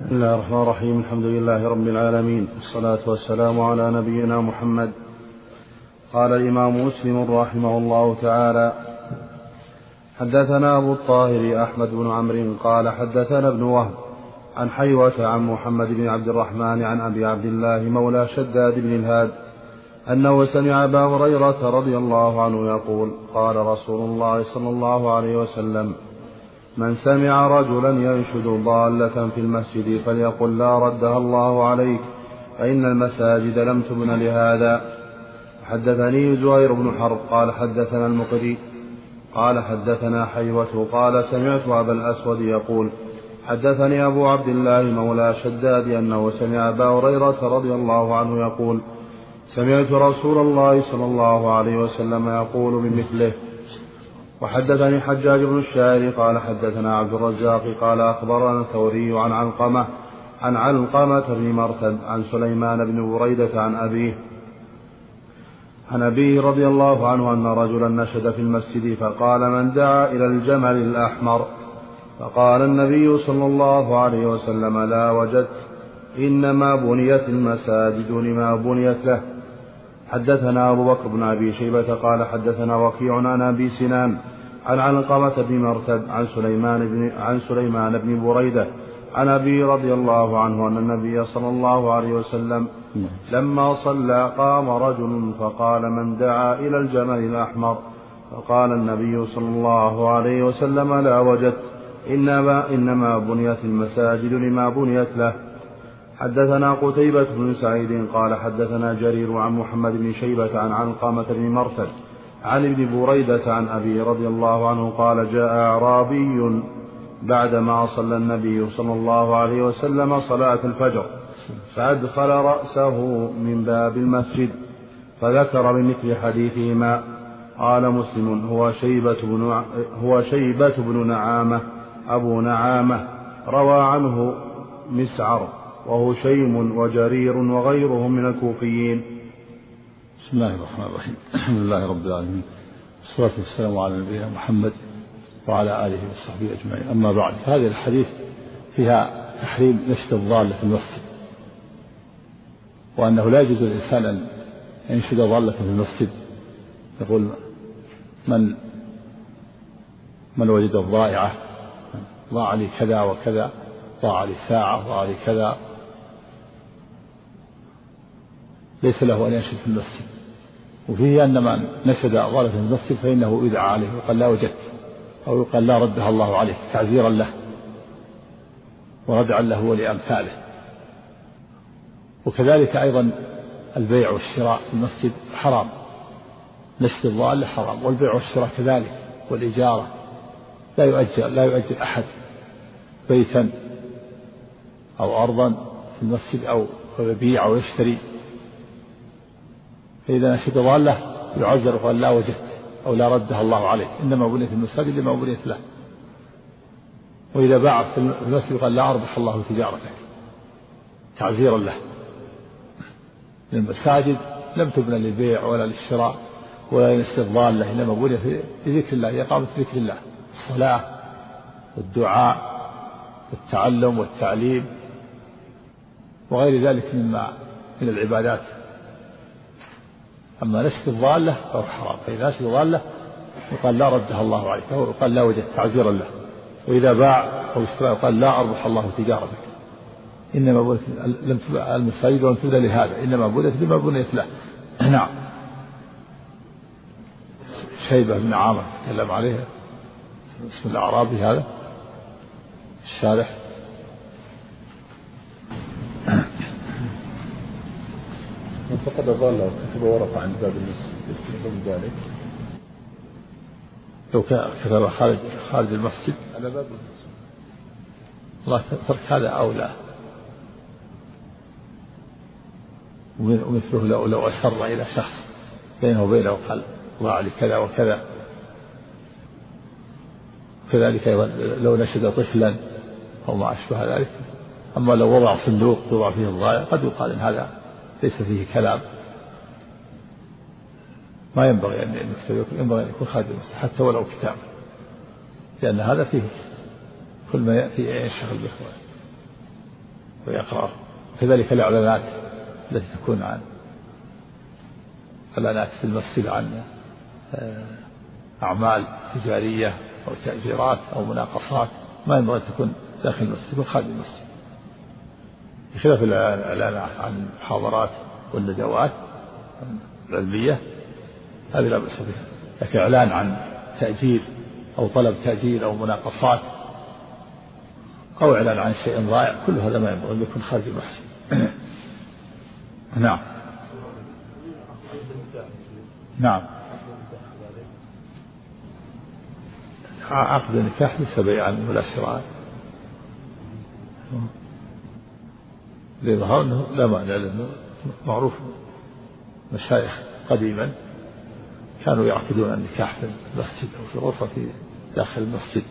بسم الله الرحمن الرحيم. الحمد لله رب العالمين. والصلاة والسلام على نبينا محمد. قال الإمام مسلم رحمه الله تعالى حدثنا أبو الطاهر أحمد بن عمرو قال حدثنا ابن وهب عن حيوة عن محمد بن عبد الرحمن عن أبي عبد الله مولى شداد بن الهاد أنه سمع أبا هريرة رضي الله عنه يقول قال رسول الله صلى الله عليه وسلم من سمع رجلا ينشد ضالة في المسجد فليقل لا ردها الله عليك فإن المساجد لم تبن لهذا. حدثني زهير بن حرب قال حدثنا المقري قال حدثنا حيوة قال سمعت أبا الأسود يقول حدثني أبو عبد الله مولى شداد أنه سمع أبا هريرة رضي الله عنه يقول سمعت رسول الله صلى الله عليه وسلم يقول بمثله وحدثني حجاج بن الشاعر قال حدثنا عبد الرزاق قال أخبرنا الثوري عن علقمة عن علقمة بن مرثد عن سليمان بن بريدة عن أبيه. عن أبيه رضي الله عنه أن رجلا نشد في المسجد فقال من دعا إلى الجمل الأحمر؟ فقال النبي صلى الله عليه وسلم لا وجدت إنما بنيت المساجد لما بنيت له. حدثنا أبو بكر بن أبي شيبة قال حدثنا وكيع عن أبي سنان عن علقمة بن مرتد عن سليمان بن عن سليمان بن بريدة عن أبي رضي الله عنه أن النبي صلى الله عليه وسلم لما صلى قام رجل فقال من دعا إلى الجمل الأحمر؟ فقال النبي صلى الله عليه وسلم لا وجدت إنما إنما بنيت المساجد لما بنيت له. حدثنا قتيبة بن سعيد قال حدثنا جرير عن محمد بن شيبة عن علقمة بن مرثد عن ابن بريدة عن أبي رضي الله عنه قال جاء أعرابي بعدما صلى النبي صلى الله عليه وسلم صلاة الفجر فأدخل رأسه من باب المسجد فذكر بمثل حديثهما قال مسلم هو شيبة بن هو شيبة بن نعامة أبو نعامة روى عنه مسعر وهشيم وجرير وغيرهم من الكوفيين. بسم الله الرحمن الرحيم. الحمد لله رب العالمين. والصلاة والسلام على نبينا محمد وعلى آله وصحبه أجمعين. أما بعد هذه الحديث فيها تحريم نشد الضالة في المسجد. وأنه لا يجوز للإنسان أن ينشد ضالة في المسجد. يقول من من وجد الضائعة ضاع لي كذا وكذا ضاع لي ساعة ضاع لي كذا. ليس له أن ينشد في المسجد. وفيه أن من نشد ضالة في المسجد فإنه يدعى عليه وقال لا وجدت أو يقال لا ردها الله عليك تعزيرا له وردعا له ولأمثاله. وكذلك أيضا البيع والشراء في المسجد حرام. نشد الضالة حرام والبيع والشراء كذلك والإجارة. لا يؤجر لا يؤجر أحد بيتا أو أرضا في المسجد أو يبيع أو يشتري. فإذا نشد ضالة يعزر وقال لا وجدت أو لا ردها الله عليك. إنما بنيت المساجد لما بنيت له. وإذا باع في المسجد قال لا أربح الله تجارتك. تعزيرا له. المساجد لم تبنى للبيع ولا للشراء ولا للاستضلال له. إنما بني في ذكر الله هي إقامة ذكر الله. الصلاة والدعاء والتعلم والتعليم وغير ذلك مما من العبادات أما نشد الضالة فهو حرام فإذا نشد الضالة يقال لا ردها الله عليك فهو يقال لا وجدت تعزيرا له وإذا باع أو اشترى يقال لا أربح الله تجارتك إنما بنيت لم المساجد ولم تبنى لهذا إنما بنيت لما بنيت له. نعم. شيبة بن عامر تكلم عليها اسم الأعرابي هذا الشارح. فقد ضاله وكتب ورقة عند باب المسجد يستحب ذلك. لو كتب خارج خارج المسجد. على باب المسجد الله ترك هذا أولى ومثله لو لو أسر إلى شخص بينه وبينه قال ضاع لي كذا وكذا. كذلك أيضا لو نشد طفلا أو ما أشبه ذلك. أما لو وضع صندوق يوضع فيه الضائع قد يقال إن هذا ليس فيه كلام. ما ينبغي أن يكتب ينبغي أن يكون المسجد حتى ولو كتاب. لأن هذا فيه كل ما يأتي ينشغل به ويقرأ كذلك الإعلانات التي تكون عن إعلانات في المسجد عن آه، أعمال تجارية أو تأجيرات أو مناقصات. ما ينبغي أن تكون داخل المسجد وخارج المسجد. بخلاف الإعلان عن المحاضرات والندوات العلمية هذه لا بأس بها. لكن إعلان عن تأجير أو طلب تأجير أو مناقصات أو إعلان عن شيء ضائع كل هذا ما ينبغي أن يكون خارج المسجد نعم. نعم. عقد النكاح ليس بيعا ولا شراء ليظهر أنه لا معنى لأنه معروف مشايخ قديما كانوا يعقدون النكاح في المسجد أو في غرفه في داخل المسجد.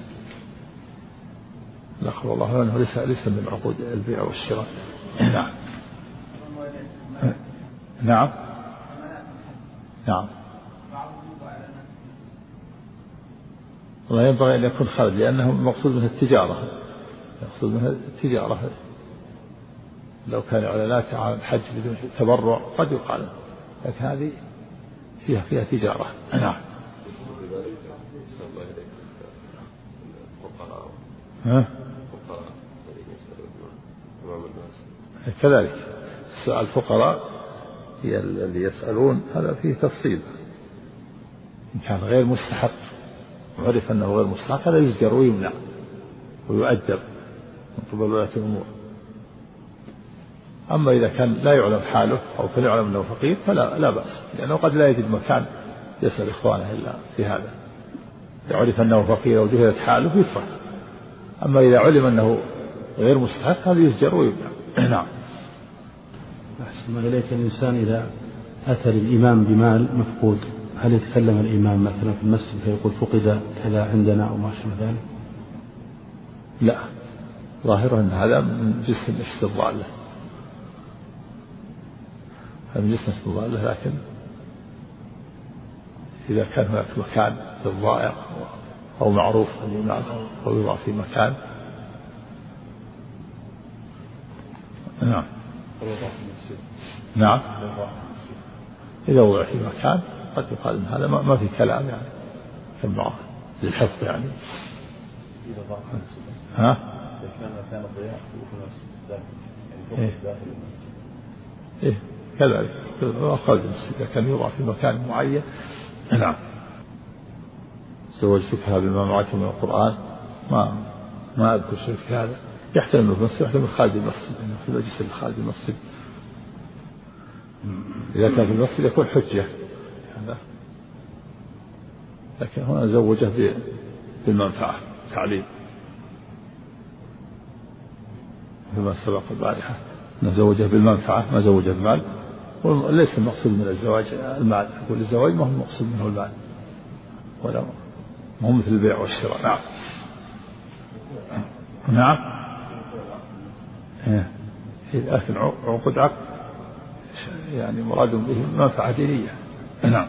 نقول الله انه ليس ليس من عقود البيع والشراء. نعم. نعم. نعم. والله ينبغي أن يكون خارج لأنه مقصود منها التجارة. مقصود منها التجارة. لو كان إعلانات عن الحج بدون تبرع قد يقال. لكن هذه فيها فيها تجارة. نعم. ها؟ كذلك. الفقراء هي اللي يسألون هذا فيه تفصيل. إن كان غير مستحق وعرف أنه غير مستحق هذا يزجر ويمنع ويؤدب من قبل ولاة الأمور. أما إذا كان لا يعلم حاله أو كان يعلم أنه فقير فلا لا بأس لأنه قد لا يجد مكان يسأل إخوانه إلا في هذا. إذا عرف أنه فقير أو جهلت حاله يترك أما إذا علم أنه غير مستحق هذا يزجر ويمنع نعم. أحسن إليك. الإنسان إذا أتى للإمام بمال مفقود هل يتكلم الإمام مثلا في المسجد فيقول فقد كذا عندنا أو ما شابه ذلك؟ لا. ظاهرة أن هذا من جسم الاستضالة هذا جسم الاستضالة لكن إذا كان هناك مكان للضائع أو معروف أو يوضع في مكان. نعم. نعم. إذا وضع في مكان قد يقال إن هذا ما في كلام يعني كالبعض للحفظ يعني. إذا ضاع ها؟ إذا كان مكان الضياع في المسجد يعني إيه. داخل المسجد. إيه. كذلك. المسجد إذا كان يوضع في مكان معين. نعم. زوجتك بما معك من القرآن. ما ما أذكر شيء في هذا. يحتمل في المسجد يحتمل خارج المسجد يعني في المجلس اللي خارج المسجد. إذا كان في المسجد يكون حجة. لكن هنا زوجه بالمنفعة تعليم. فيما سبق البارحة. أنه زوجه بالمنفعة ما زوجه بالمال وليس المقصود من الزواج المال. يقول الزواج ما هو المقصود منه المال. ولا ما هو مثل البيع والشراء. نعم. نعم. إيه. لكن عقد عقد يعني مراد به منفعة دينية. نعم.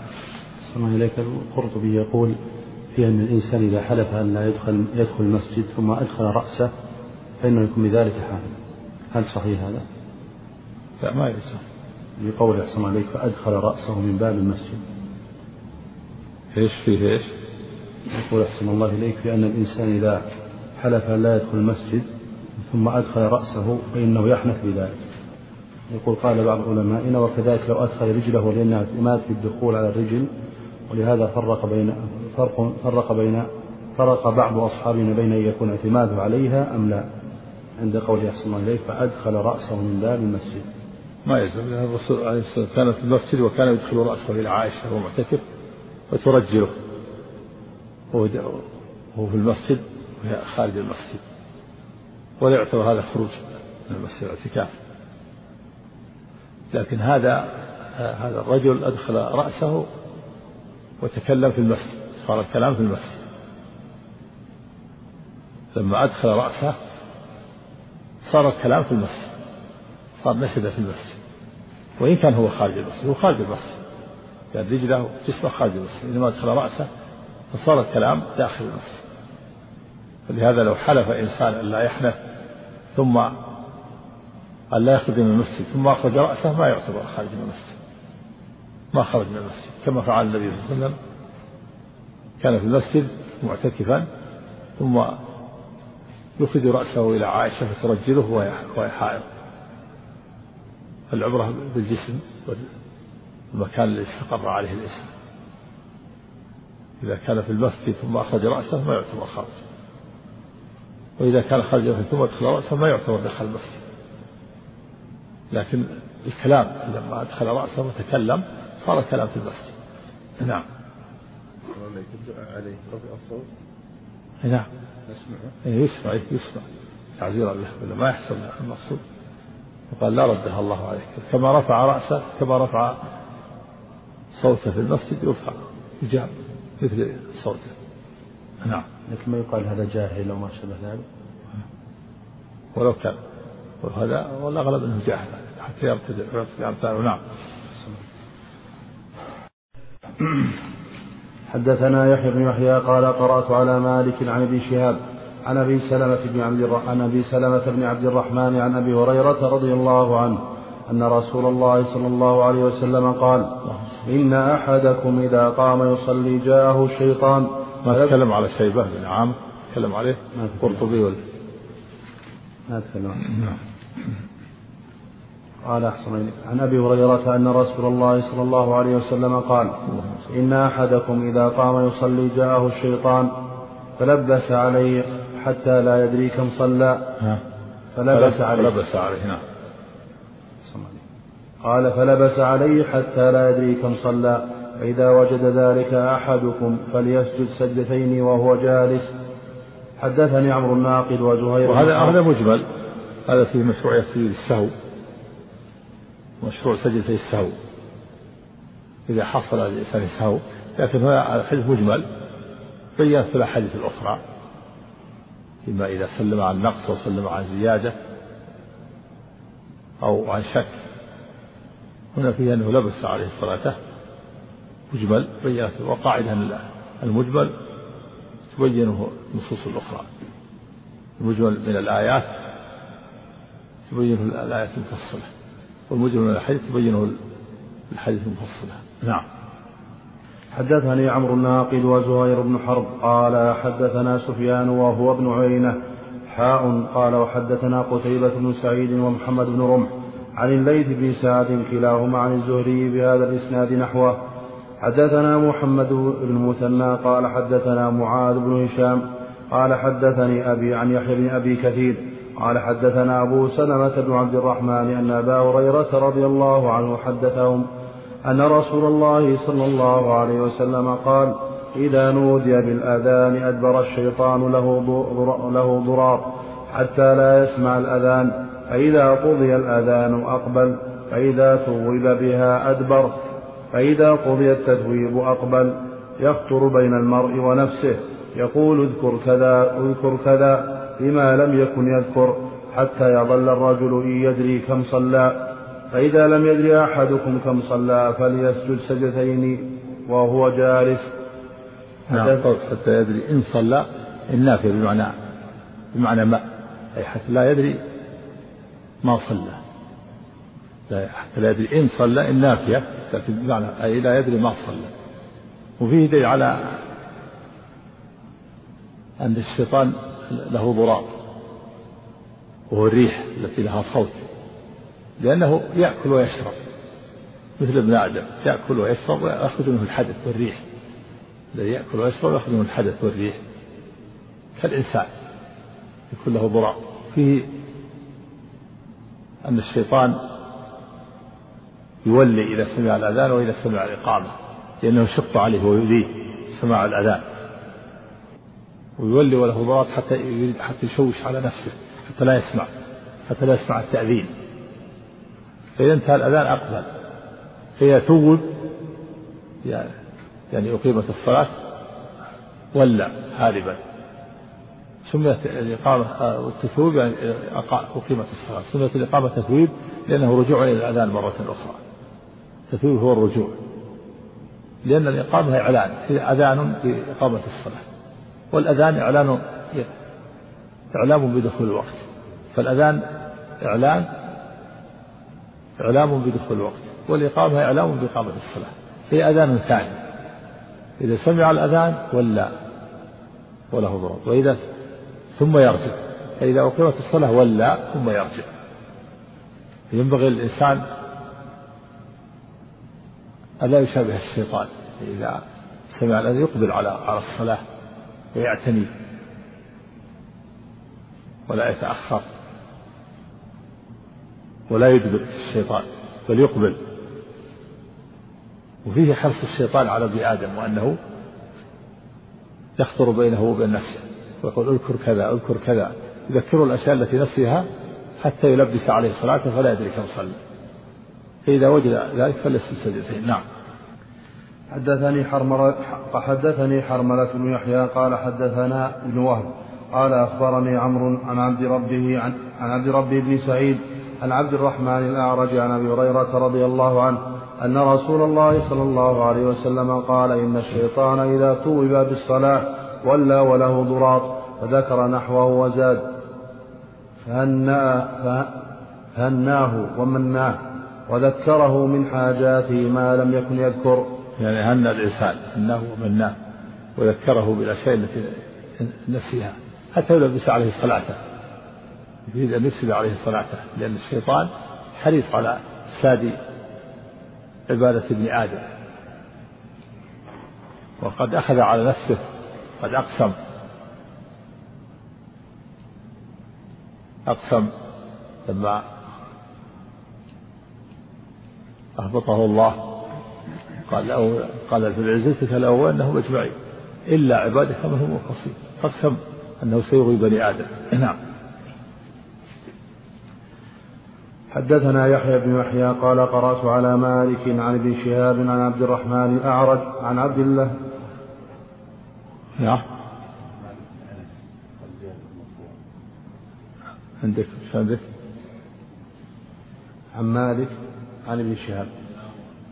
الله إليك القرطبي يقول في أن الإنسان إذا حلف أن لا يدخل يدخل المسجد ثم أدخل رأسه فإنه يكون بذلك حالا هل صحيح هذا؟ لا ما يصح. بقول أحسن عليك فأدخل رأسه من باب المسجد. إيش فيه إيش؟ يقول أحسن الله إليك في أن الإنسان إذا حلف لا يدخل المسجد ثم أدخل رأسه فإنه يحنث بذلك. يقول قال بعض علمائنا وكذلك لو أدخل رجله لأنها اعتماد في الدخول على الرجل ولهذا فرق بين فرق فرق بين فرق بعض أصحابنا بين أن يكون اعتماده عليها أم لا. عند قوله أحسن الله إليك فأدخل رأسه من باب المسجد. ما يلزم لأن الرسول عليه الصلاة والسلام كان في المسجد وكان يدخل رأسه إلى عائشة وهو معتكف وترجله. وهو في المسجد وهي خارج المسجد. ولا يعتبر هذا خروج من المسجد الاعتكاف. لكن هذا هذا الرجل أدخل رأسه وتكلم في المسجد. صار الكلام في المسجد. لما أدخل رأسه صار الكلام في المسجد. صار نشد في المسجد. وإن كان هو خارج المسجد هو خارج المسجد يعني رجله جسمه خارج المسجد إنما أدخل رأسه فصار الكلام داخل المسجد فلهذا لو حلف إنسان أن لا يحنث ثم أن لا يخرج من المسجد ثم أخرج رأسه ما يعتبر خارج من المسجد. ما خرج من المسجد. كما فعل النبي صلى الله عليه وسلم. كان في المسجد معتكفا ثم يخرج رأسه إلى عائشة فترجله وهي حائض. العبرة بالجسم والمكان الذي استقر عليه الاسم. إذا كان في المسجد ثم أخرج رأسه ما يعتبر خارج. وإذا كان خرج ثم أدخل رأسه ما يعتبر دخل المسجد. لكن الكلام لما أدخل رأسه وتكلم صار كلام في المسجد. نعم. عليه. رفع الصوت. نعم. إيه، يسمع إيه، يسمع. تعزيرا له ولا ما يحصل المقصود. وقال لا ردها الله عليك كما رفع رأسه كما رفع صوته في المسجد يرفع يجاب مثل صوته. نعم. لكن ما يقال هذا جاهل وما شابه ذلك؟ ولو كان. وهذا والأغلب أنه جاهل حتى يرتدع. نعم. حدثنا يحيى بن يحيى قال قرأت على مالك عن ابن شهاب عن أبي سلمة بن عبد عن أبي سلمة بن عبد الرحمن عن أبي هريرة رضي الله عنه أن رسول الله صلى الله عليه وسلم قال إن أحدكم إذا قام يصلي جاءه الشيطان. ما تكلم على شيبة بن عامر تكلم عليه. قرطبي ولا؟ ما تكلم. نعم. قال أحسن عن أبي هريرة أن رسول الله صلى الله عليه وسلم قال إن أحدكم إذا قام يصلي جاءه الشيطان فلبس عليه حتى لا يدري كم صلى. فلبس عليه. فلبس عليه نعم. قال فلبس عليه حتى لا يدري كم صلى. فإذا وجد ذلك أحدكم فليسجد سجدتين وهو جالس. حدثني عمرو الناقد وزهير وهذا هذا مجمل. هذا في مشروعية سجود السهو. مشروع سجدتي السهو. إذا حصل الإنسان السهو. لكن هذا الحديث مجمل. بين في الأحاديث الأخرى. إما إذا سلم عن نقص وسلم عن زيادة أو عن شك. هنا فيه أنه لبس عليه الصلاة مجمل بينت وقاعدة المجمل تبينه النصوص الأخرى. المجمل من الآيات تبينه الآيات المفصلة والمجمل من الحديث تبينه الحديث المفصلة. نعم. حدثني عمرو الناقد وزهير بن حرب قال حدثنا سفيان وهو ابن عيينة حاء قال وحدثنا قتيبة بن سعيد ومحمد بن رمح عن الليث بن سعد كلاهما عن الزهري بهذا الإسناد نحوه. حدثنا محمد بن المثنى قال حدثنا معاذ بن هشام قال حدثني أبي عن يحيى بن أبي كثير قال حدثنا أبو سلمة بن عبد الرحمن أن أبا هريرة رضي الله عنه حدثهم أن رسول الله صلى الله عليه وسلم قال إذا نودي بالأذان أدبر الشيطان له له ضراط حتى لا يسمع الأذان فإذا قضي الأذان أقبل فإذا ثوب بها أدبر فإذا قضي التثويب أقبل يخطر بين المرء ونفسه يقول اذكر كذا اذكر كذا لما لم يكن يذكر حتى يظل الرجل إن يدري كم صلى فإذا لم يدري أحدكم كم صلى فليسجد سجدتين وهو جالس. نعم حتى يدري إن صلى النافية بمعنى بمعنى ما أي حتى لا يدري ما صلى. لا حتى لا يدري إن صلى النافية بمعنى أي لا يدري ما صلى. وفيه دليل على أن الشيطان له ضراط وهو الريح التي لها صوت. لأنه يأكل ويشرب مثل ابن آدم يأكل ويشرب ويأخذ منه الحدث والريح. الذي يأكل ويشرب ويأخذ منه الحدث والريح. كالإنسان يكون له ضراط فيه أن الشيطان يولي إذا سمع الأذان وإذا سمع الإقامة لأنه يشق عليه ويؤذيه سماع الأذان. ويولي وله ضرات حتى يريد حتى يشوش على نفسه حتى لا يسمع حتى لا يسمع التأذين. فإذا انتهى الأذان أقبل. فإذا ثوب يعني أقيمت الصلاة ولى هاربا. سميت الإقامة والتثويب يعني أقيمت الصلاة. سميت الإقامة تثويب لأنه رجوع إلى الأذان مرة أخرى. التثويب هو الرجوع. لأن الإقامة إعلان هي أذان بإقامة الصلاة. والأذان إعلان إعلام بدخول الوقت. فالأذان إعلان إعلام بدخول الوقت والإقامة إعلام بإقامة الصلاة هي أذان ثاني إذا سمع الأذان ولا وله ضرب وإذا ثم يرجع فإذا أقيمت الصلاة ولا ثم يرجع. ينبغي للإنسان ألا يشابه الشيطان إذا سمع الأذان يقبل على على الصلاة ويعتني ولا يتأخر. ولا يدبر الشيطان بل يقبل. وفيه حرص الشيطان على ابن آدم وأنه يخطر بينه وبين نفسه ويقول اذكر كذا اذكر كذا. يذكره الأشياء التي نسيها حتى يلبس عليه صلاته فلا يدري كم صلى. فإذا وجد ذلك فليسجد سجدتين نعم. حدثني حرملة حدثني حرملة بن يحيى قال حدثنا ابن وهب قال أخبرني عمرو عن عبد ربه عن, عن عبد ربه بن سعيد عن عبد الرحمن الأعرج عن أبي هريرة رضي الله عنه أن رسول الله صلى الله عليه وسلم قال إن الشيطان إذا توب بالصلاة ولى وله ضراط فذكر نحوه وزاد فهنأ فهناه ومناه وذكره من حاجاته ما لم يكن يذكر. يعني هنى الإنسان هناه ومناه وذكره بالأشياء التي نسيها حتى يلبس عليه صلاته. يريد أن يفسد عليه صلاته لأن الشيطان حريص على إفساد عبادة ابن آدم. وقد أخذ على نفسه قد أقسم. أقسم لما أهبطه الله. قال له قال في عزتك أنهم أجمعين. إلا عبادك من هم الخصيم أقسم أنه سيغوي بني آدم. نعم. حدثنا يحيى بن يحيى قال قرأت على مالك عن ابن شهاب عن عبد الرحمن الأعرج عن عبد الله. نعم. عندك عندك؟ عن مالك عن ابن شهاب.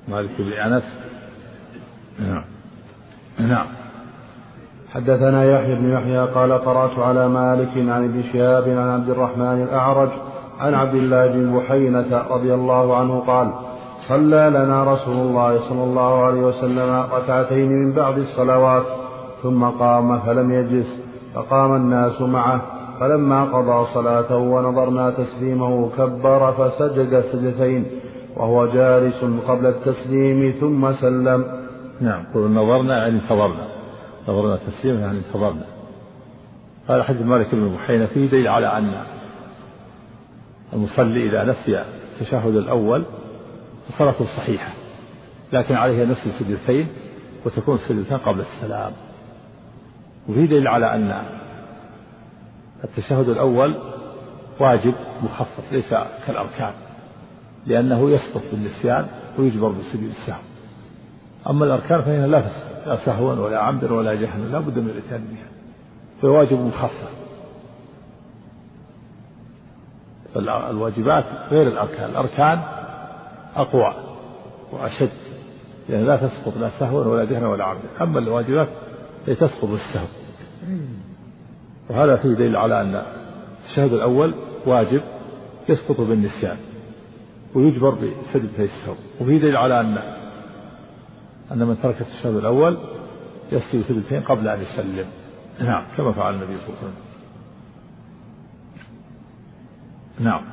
مالك بن أنس. نعم. نعم. حدثنا يحيى بن يحيى قال قرأت على مالك عن ابن شهاب عن عبد الرحمن الأعرج عن عبد الله بن بحينة رضي الله عنه قال صلى لنا رسول الله صلى الله عليه وسلم ركعتين من بعد الصلوات ثم قام فلم يجلس فقام الناس معه. فلما قضى صلاته ونظرنا تسليمه كبر فسجد سجدتين وهو جالس قبل التسليم ثم سلم. نعم قل نظرنا يعني انتظرنا. نظرنا تسليما يعني انتظرنا. هذا حديث مالك بن بحينة فيه دليل على أن المصلي إذا نسي التشهد الأول فصلاته صحيحة لكن عليه ينسي سجدتين وتكون السجدتين قبل السلام. وفي دليل على أن التشهد الأول واجب مخفف ليس كالأركان لأنه يسقط بالنسيان ويجبر بسجود السهو. أما الأركان فإنها لا تسقط لا سهوا ولا عمدا ولا جهلا لا بد من الإتيان بها. فواجب مخفف. الواجبات غير الأركان. الأركان أقوى وأشد يعني لا تسقط لا سهوا ولا جهلا ولا عمدا أما الواجبات هي تسقط بالسهو وهذا فيه دليل على أن الشهد الأول واجب يسقط بالنسيان ويجبر بسجدتي السهو. وفيه دليل على أن أن من ترك التشهد الأول يسجد سجدتين قبل أن يسلم. نعم كما فعل النبي صلى الله عليه وسلم. نعم.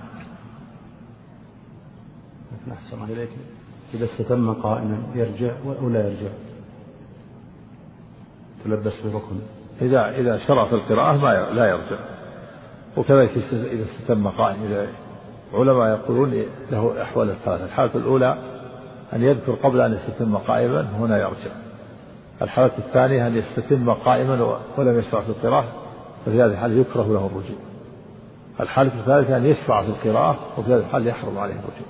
أحسن إليك. إذا استتم قائما يرجع أو لا يرجع؟ تلبس بركن إذا إذا شرع في القراءة ما لا يرجع. وكذلك إذا استتم قائم إذا علماء يقولون له أحوال الثلاثة. الحالة الأولى أن يذكر قبل أن يستتم قائما هنا يرجع. الحالة الثانية أن يستتم قائما ولم يشرع في القراءة ففي هذه الحالة يكره له الرجوع. الحالة الثالثة أن يشفع في القراءة وفي هذه الحالة يحرم عليه الرجوع.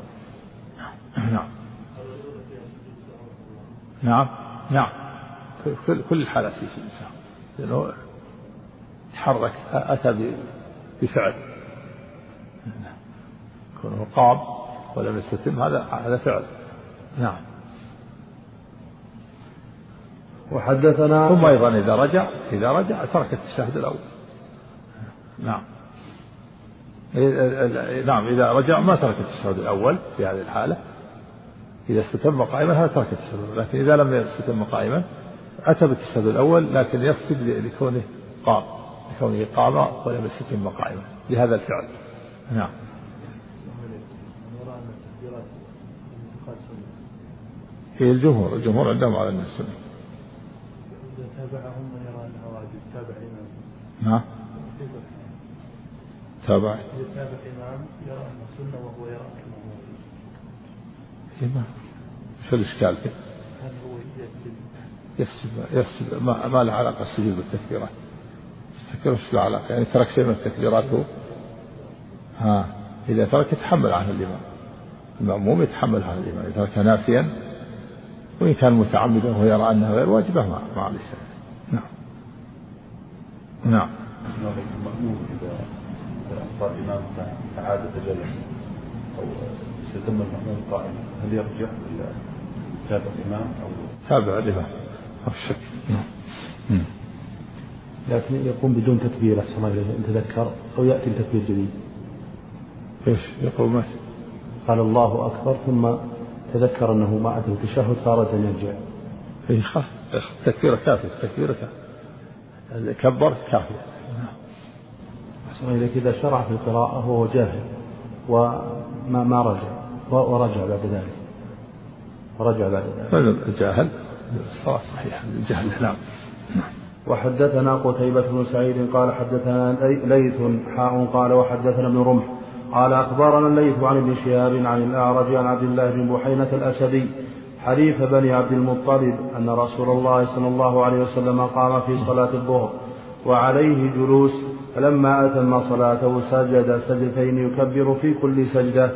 نعم. نعم. نعم. كل كل الحالات في الإنسان. لأنه تحرك أتى بفعل. كونه قام ولم يستتم هذا هذا فعل. نعم. وحدثنا ثم أيضا إذا رجع إذا رجع ترك التشهد الأول. نعم. نعم إذا رجع ما ترك التشهد الأول في هذه الحالة. إذا استتم قائما هذا ترك التشهد لكن إذا لم يستتم قائما أتى بالتشهد الأول لكن يسجد لكونه قام لكونه قام ولم يستتم قائما لهذا الفعل. نعم. هي الجمهور الجمهور عندهم على السنة إذا تابعهم من يرى أنها واجب تابع إمام. نعم. تابع إذا تابع إمام يرى أنها سنة وهو يرى أنه إمام. شو الإشكال فيه؟ هل هو يسجد؟ يسجد يسجد. ما, ما له علاقة السجود بالتكبيرات التكبيرات إيش له علاقة؟ يعني ترك شيء من التكبيرات هو؟ ها. إذا ترك يتحمل عنه الإمام. المأموم يتحمل عنه الإمام. إذا ترك ناسيا وإن كان متعمدا وهو يرى أنها غير واجبة ما عليه نعم. نعم. المأمور أخطأ الإمام فعاد فجلس أو استتم المأمور قائما هل يرجع إلى تابع الإمام أو تابع الإمام ما في شك. نعم. مم. لكن يقوم بدون تكبير أحسن الله إليه إن تذكر أو يأتي بتكبير جديد. إيش؟ يقول ما قال الله أكبر ثم تذكر أنه ما أتى التشهد فأراد أن يرجع. اي خلاص تكبيره كافية تكبيره كافية. كبر كافية. أحسن إليك إذا شرع في القراءة وهو جاهل وما ما رجع. ورجع بعد ذلك. رجع بعد ذلك. الجاهل. الصلاة صحيحة الجهل نعم. وحدثنا قتيبة بن سعيد قال حدثنا ليث حاء قال وحدثنا ابن رمح قال أخبرنا الليث عن ابن شهاب عن الأعرج عن عبد الله بن بحينة الأسدي حليف بني عبد المطلب أن رسول الله صلى الله عليه وسلم قام في صلاة الظهر وعليه جلوس فلما أتم صلاته سجد سجدتين يكبر في كل سجدة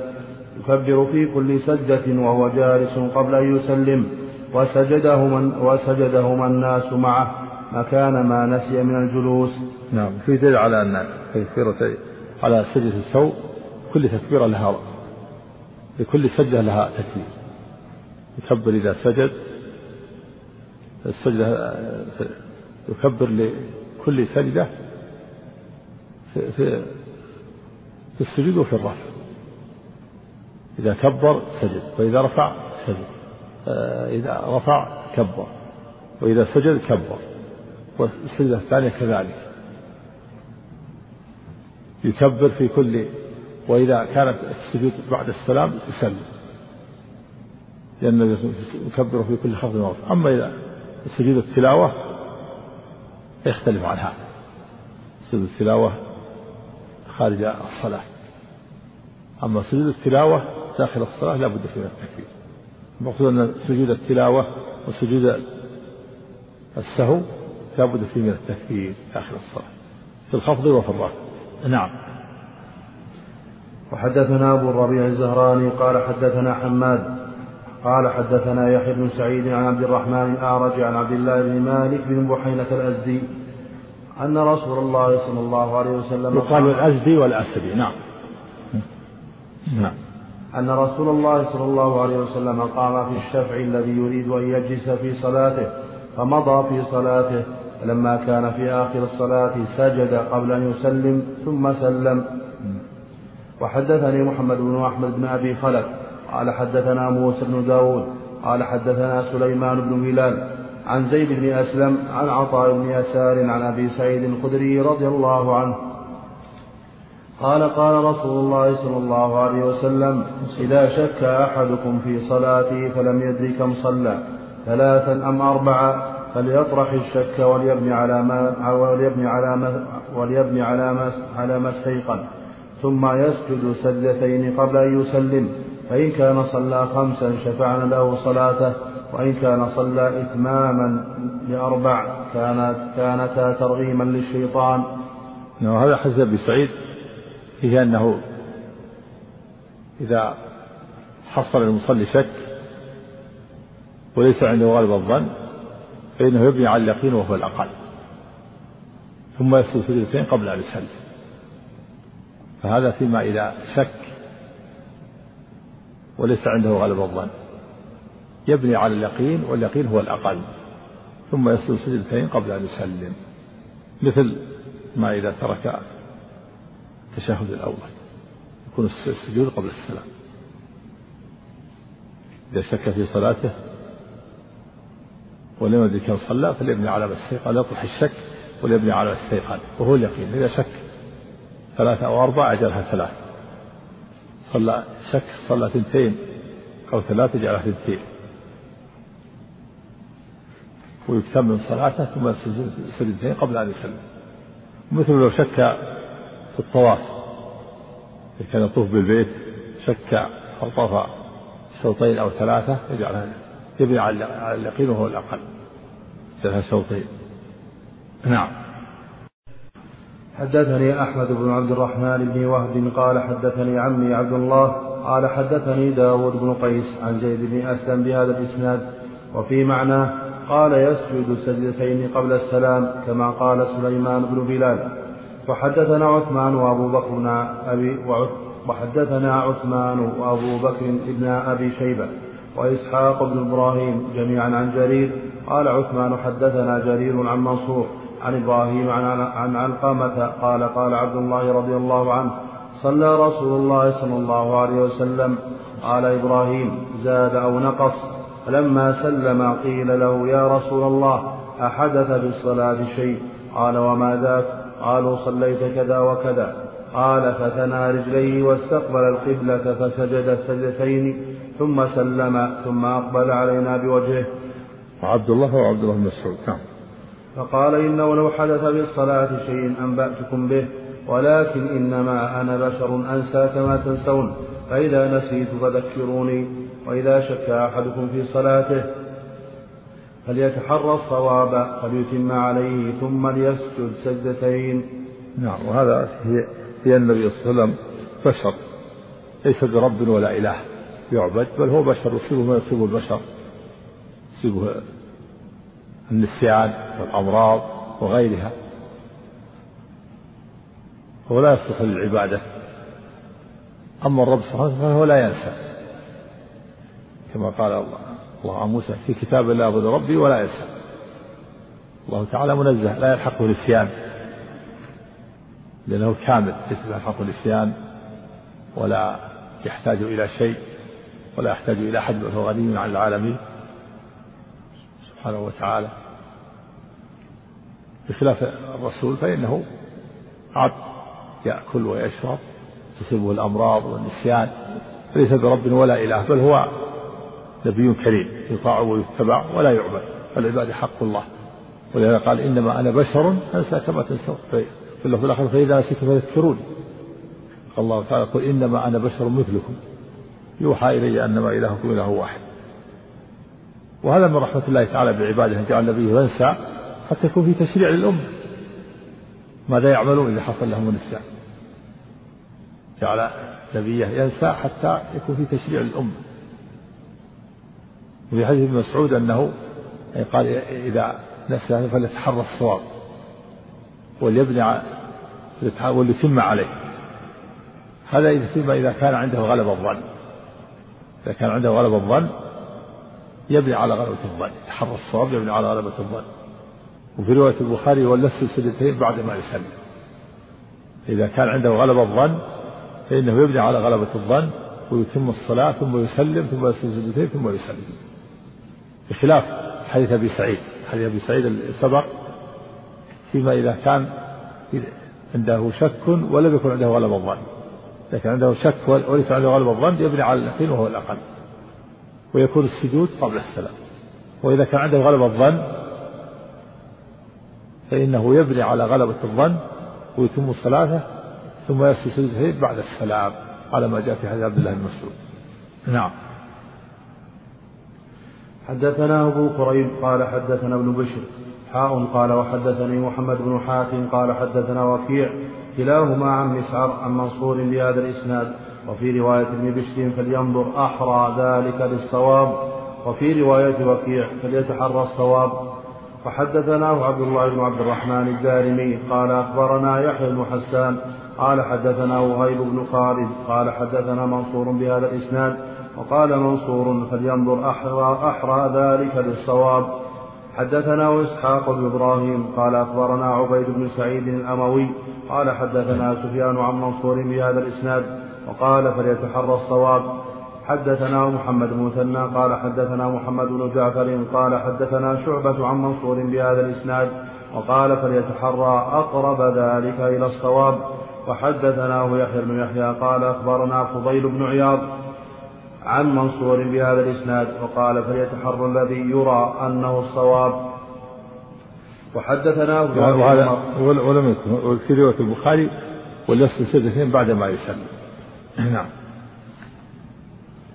يكبر في كل سجدة وهو جالس قبل أن يسلم. وسجدهما وسجدهما الناس معه مكان ما نسي من الجلوس. نعم في دليل على أن تكبيرة على سجدة السوء كل تكبيرة لها لكل سجدة لها تكبير. يكبر إذا سجد السجدة يكبر لكل سجدة في, في, في السجود وفي الرفع. إذا كبر سجد وإذا رفع سجد. آه، إذا رفع كبر وإذا سجد كبر. والسجدة الثانية كذلك. يكبر في كل وإذا كانت السجود بعد السلام يسلم. لأن يكبر في كل خفض ورفع. أما إذا سجود التلاوة يختلف عن هذا. سجود التلاوة خارج الصلاة. أما سجود التلاوة داخل الصلاة لا بد فيه من التكبير. المقصود أن سجود التلاوة وسجود السهو لا بد فيه من التكبير داخل الصلاة. في الخفض وفي الرفع نعم. وحدثنا أبو الربيع الزهراني قال حدثنا حماد قال حدثنا يحيى بن سعيد عن عبد الرحمن الأعرج عن عبد الله بن مالك بن بحينة الأزدي أن رسول الله صلى الله عليه وسلم يقال الأزدي والأسدي نعم. نعم. أن رسول الله صلى الله عليه وسلم قام في الشفع الذي يريد أن يجلس في صلاته فمضى في صلاته. فلما كان في آخر الصلاة سجد قبل أن يسلم ثم سلم. وحدثني محمد بن أحمد بن أبي خلف. قال حدثنا موسى بن داود. قال حدثنا سليمان بن بلال عن زيد بن أسلم عن عطاء بن يسار عن أبي سعيد الخدري رضي الله عنه. قال قال رسول الله صلى الله عليه وسلم إذا شك أحدكم في صلاته فلم يدري كم صلى ثلاثا أم أربعة فليطرح الشك وليبني على ما وليبني على ما وليبني على ما على ما استيقن. ثم يسجد سجدتين قبل أن يسلم فإن كان صلى خمسا شفعنا له صلاته وإن كان صلى إتماما لأربع كانت كانتا ترغيما للشيطان. نعم هذا حديث أبي سعيد. فيه أنه إذا حصل المصلي شك وليس عنده غالب الظن فإنه يبني على اليقين وهو الأقل. ثم يسجد سجدتين قبل أن يسلم. فهذا فيما إذا شك وليس عنده غالب الظن. يبني على اليقين واليقين هو الأقل. ثم يسجد سجدتين قبل أن يسلم. مثل ما إذا ترك التشهد الأول. يكون السجود قبل السلام. إذا شك في صلاته ولم يدري كم صلى فليبني على ما يطرح الشك وليبني على ما وهو اليقين. إذا شك ثلاثة أو أربعة أجلها ثلاث صلى شك صلى ثنتين أو ثلاثة جعلها ثنتين. ويكتمل صلاته ثم يسجد سجدتين قبل أن يسلم. مثل لو شك في الطواف إذا كان يطوف بالبيت شك أو طاف شوطين أو ثلاثة يجعلها يبني على اليقين وهو الأقل. يجعلها شوطين. نعم. حدثني أحمد بن عبد الرحمن بن وهب قال حدثني عمي عبد الله قال حدثني داود بن قيس عن زيد بن أسلم بهذا الإسناد وفي معناه قال يسجد سجدتين قبل السلام كما قال سليمان بن بلال. وحدثنا عثمان وأبو بكر أبي وحدثنا عثمان وأبو بكر بن أبي شيبة وإسحاق بن إبراهيم جميعا عن جرير. قال عثمان حدثنا جرير عن منصور عن إبراهيم عن عن علقمة قال قال عبد الله رضي الله عنه صلى رسول الله صلى الله عليه وسلم. قال إبراهيم زاد أو نقص. فلما سلم قيل له يا رسول الله أحدث بالصلاة شيء؟ قال وما ذاك؟ قالوا صليت كذا وكذا. قال فثنى رجليه واستقبل القبلة فسجد سجدتين ثم سلم ثم أقبل علينا بوجهه. وعبد الله وعبد الله بن مسعود. نعم. فقال إنه لو حدث بالصلاة شيء أنبأتكم به ولكن إنما أنا بشر أنسى كما تنسون فإذا نسيت فذكروني. وإذا شك أحدكم في صلاته فليتحرى الصواب فليتم عليه ثم ليسجد سجدتين. نعم وهذا هي النبي صلى الله عليه وسلم بشر. ليس برب ولا إله يعبد بل هو بشر. يصيبه ما يصيب البشر. يصيبه النسيان والأمراض وغيرها. هو لا يصلح للعبادة. أما الرب سبحانه فهو لا ينسى. كما قال الله الله عن موسى في كتاب لا أعبد ربي ولا ينسى الله تعالى منزه لا يلحقه النسيان لأنه كامل ليس يلحقه النسيان ولا يحتاج إلى شيء ولا يحتاج إلى أحد وهو غني عن العالمين. سبحانه وتعالى. بخلاف الرسول فإنه عبد يأكل ويشرب تصيبه الأمراض والنسيان ليس برب ولا إله بل هو نبي كريم يطاع ويتبع ولا يعبد فالعباد حق الله. ولهذا قال إنما أنا بشر انسى كما تنسون في اللفظ الآخر فإذا نسيت فذكروني. قال الله تعالى قل إنما أنا بشر مثلكم. يوحى إلي أنما إلهكم إله واحد. وهذا من رحمة الله تعالى بعباده إن جعل نبيه ينسى حتى يكون في تشريع للأمة. ماذا يعملون إذا حصل لهم النسيان جعل نبيه ينسى حتى يكون في تشريع للأمة. وفي حديث ابن مسعود أنه قال إذا نسي فليتحرى الصواب وليبني وليتم عليه. هذا إذا إذا كان عنده غلب الظن. إذا كان عنده غلب الظن يبني على غلبة الظن. يتحرى الصواب يبني على غلبة الظن. وفي رواية البخاري ولنفس السجدتين بعد ما يسلم. إذا كان عنده غلب الظن فإنه يبني على غلبة الظن ويتم الصلاة ثم يسلم ثم السجدتين ثم يسلم. بخلاف حديث أبي سعيد. حديث أبي سعيد سبق فيما إذا كان عنده شك ولم يكن عنده غلب الظن. لكن عنده شك وليس عنده غلب الظن يبني على اليقين وهو الأقل. ويكون السجود قبل السلام. وإذا كان عنده غلب الظن فإنه يبني على غلبة الظن ويتم صلاته ثم يسجد بعد السلام. على ما جاء في حديث عبد الله بن مسعود. نعم. حدثنا أبو كريب قال حدثنا ابن بشر حاء قال وحدثني محمد بن حاتم قال حدثنا وكيع كلاهما عن مسعر عن منصور بهذا الإسناد وفي رواية ابن بشر فلينظر أحرى ذلك للصواب وفي رواية وكيع فليتحرى الصواب. وحدثناه عبد الله بن عبد الرحمن الدارمي قال أخبرنا يحيى بن حسان قال حدثنا وهيب بن خالد قال حدثنا منصور بهذا الإسناد وقال منصور فلينظر أحرى, أحرى ذلك للصواب حدثنا إسحاق بن إبراهيم قال أخبرنا عبيد بن سعيد الأموي قال حدثنا سفيان عن منصور بهذا الإسناد وقال فليتحرى الصواب. حدثنا محمد بن مثنى قال حدثنا محمد بن جعفر قال حدثنا شعبة عن منصور بهذا الإسناد وقال فليتحرى أقرب ذلك إلى الصواب. وحدثناه يحيى بن يحيى قال أخبرنا فضيل بن عياض عن منصور بهذا الإسناد وقال فليتحرى الذي يرى أنه الصواب. وحدثنا وهذا ولم يكن في رواية البخاري وليسجد سجدتين بعد ما يسلم. نعم.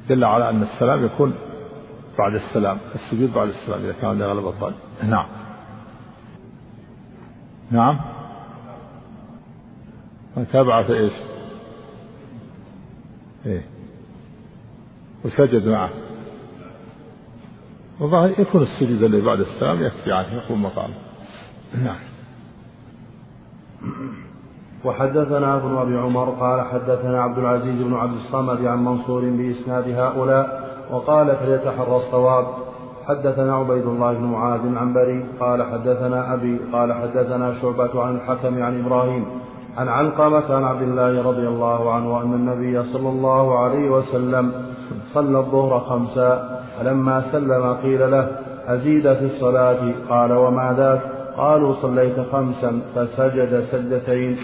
دل على أن السلام يكون بعد السلام السجود بعد السلام إذا كان غلب الظن. نعم. نعم. تابع في إيش؟ وسجد معه. والله يكون السجود الذي بعد السلام يكفي عنه يقوم مقامه نعم. وحدثنا ابن أبي عمر قال حدثنا عبد العزيز بن عبد الصمد عن منصور بإسناد هؤلاء وقال فليتحرى الصواب. حدثنا عبيد الله بن معاذ عن بري قال حدثنا أبي قال حدثنا شعبة عن الحكم عن إبراهيم عن علقمة عن عبد الله رضي الله عنه أن النبي صلى الله عليه وسلم صلى الظهر خمسا فلما سلم قيل له أزيد في الصلاة؟ قال وما ذاك؟ قالوا صليت خمسا فسجد سجدتين.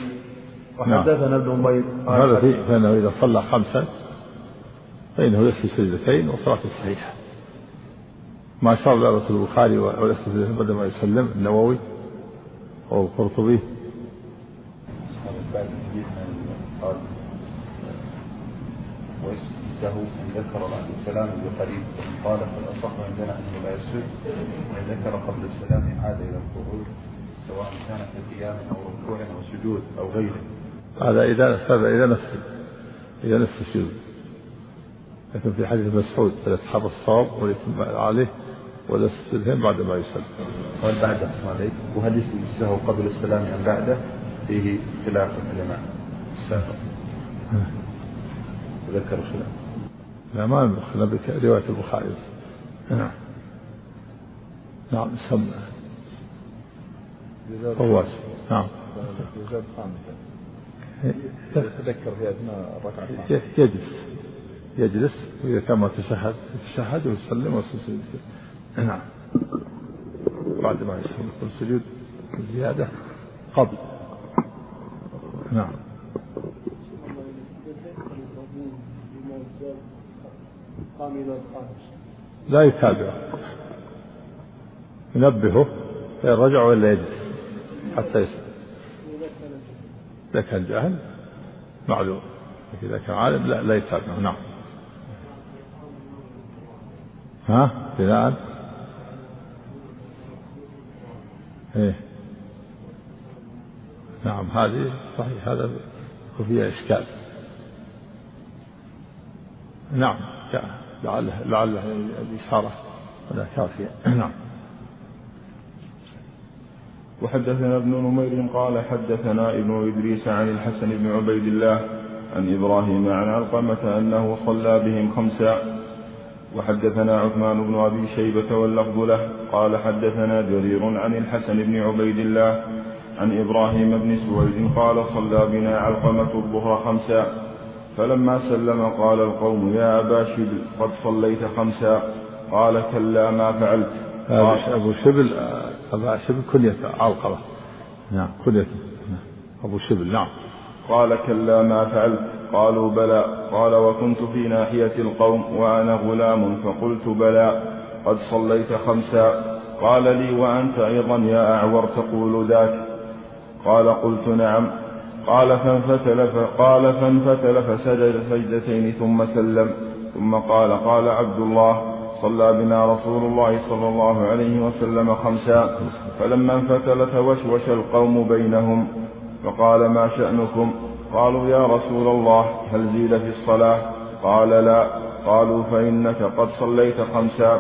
وحدثنا ابن بيض هذا فيه فإنه إذا صلى خمسا فإنه يسجد سجدتين وصلاته صحيحه ما شاء الله البخاري ويسجد بعد ما يسلم النووي والقرطبي. بعد قال ويسجد أن ذكر بعد السلام بقريب قال فالاصح عندنا أنه لا يسجد. وان ذكر قبل السلام عاد إلى القعود سواء كان في قيام أو ركوع أو سجود أو غيره. هذا إذا هذا إذا نفس إذا نفس السجود. لكن في حديث مسعود فيتحرى الصواب ويتم عليه ولا بعد ما يسلم. قال بعد عليك وهل يسجد قبل السلام أم بعده؟ فيه خلاف العلماء السافر ذكر خلاف لا ما خلاف. رواية البخاري. نعم. نعم سمع فواز نعم. يتذكر في أثناء الركعة يجلس. يجلس. وإذا كان ما تشهد يتشهد ويسلم ويسلم نعم. بعد ما يسلم يكون سجود زيادة قبل. نعم. لا يتابعه ينبهه. فإن رجع ولا يجلس. حتى يسلم إذا كان جاهل معلوم. إذا كان عالم لا لا يتابعه. نعم. ها؟ بناء إيه. نعم هذه صحيح هذا وفيها إشكال. نعم لعله لعله الإشارة هذا كافية. نعم. وحدثنا ابن نمير قال حدثنا ابن إدريس عن الحسن بن عبيد الله عن إبراهيم عن علقمة أنه صلى بهم خمسا وحدثنا عثمان بن أبي شيبة واللفظ له. قال حدثنا جرير عن الحسن بن عبيد الله عن إبراهيم بن سويد قال صلى بنا علقمة الظهر خمسا فلما سلم قال القوم يا أبا شبل قد صليت خمسا قال كلا ما فعلت. أبو شبل أبا شبل كنية علقمة نعم كنية أبو شبل نعم. قال كلا ما فعلت. قالوا بلى. قال وكنت في ناحية القوم وأنا غلام فقلت بلى. قد صليت خمسا. قال لي وأنت أيضا يا أعور تقول ذاك. قال قلت نعم. قال فانفتل قال فانفتل فسجد سجدتين ثم سلم. ثم قال قال عبد الله صلى بنا رسول الله صلى الله عليه وسلم خمسا. فلما انفتل توشوش القوم بينهم. فقال ما شأنكم؟ قالوا يا رسول الله هل زيد في الصلاة؟ قال لا. قالوا فإنك قد صليت خمسا.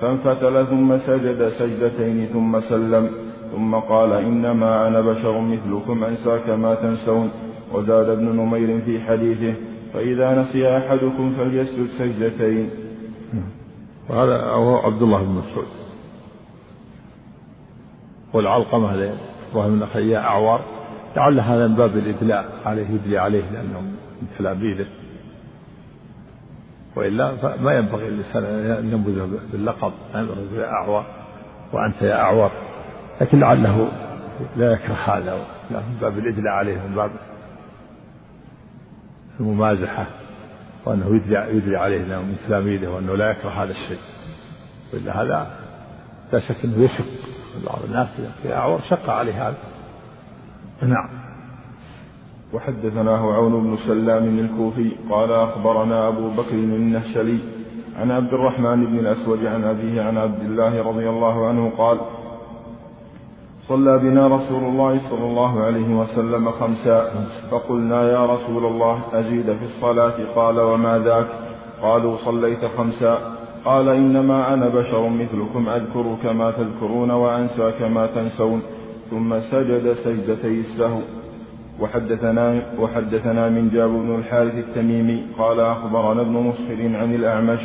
فانفتل ثم سجد سجدتين ثم سلم. ثم قال إنما أنا بشر مثلكم أنسى كما تنسون. وزاد ابن نمير في حديثه فإذا نسي أحدكم فليسجد سجدتين. وهذا هو عبد الله بن مسعود. والعلقمة هذا إبراهيم النخعي أعور. لعل هذا من باب الإدلاء عليه يدلي عليه لأنه من تلاميذه. وإلا ما ينبغي للإنسان أن ينبذه باللقب. ينبغي يا أعور وأنت يا أعور. لكن لعله لا يكره هذا. من باب الإدلاء عليه من باب الممازحة وأنه يدري, يدري عليه من تلاميذه وأنه لا يكره هذا الشيء. وإلا هذا لا شك أنه يشق بعض الناس في أعور شق عليه هذا. نعم. وحدثناه عون بن سلام الكوفي قال أخبرنا أبو بكر النهشلي عن عبد الرحمن بن الأسود عن أبيه عن عبد الله رضي الله عنه قال صلى بنا رسول الله صلى الله عليه وسلم خمسا. فقلنا يا رسول الله أزيد في الصلاة؟ قال وما ذاك؟ قالوا صليت خمسا. قال إنما أنا بشر مثلكم أذكر كما تذكرون وأنسى كما تنسون. ثم سجد سجدتي السهو وحدثنا وحدثنا من جاب بن الحارث التميمي قال أخبرنا ابن مسخر عن الأعمش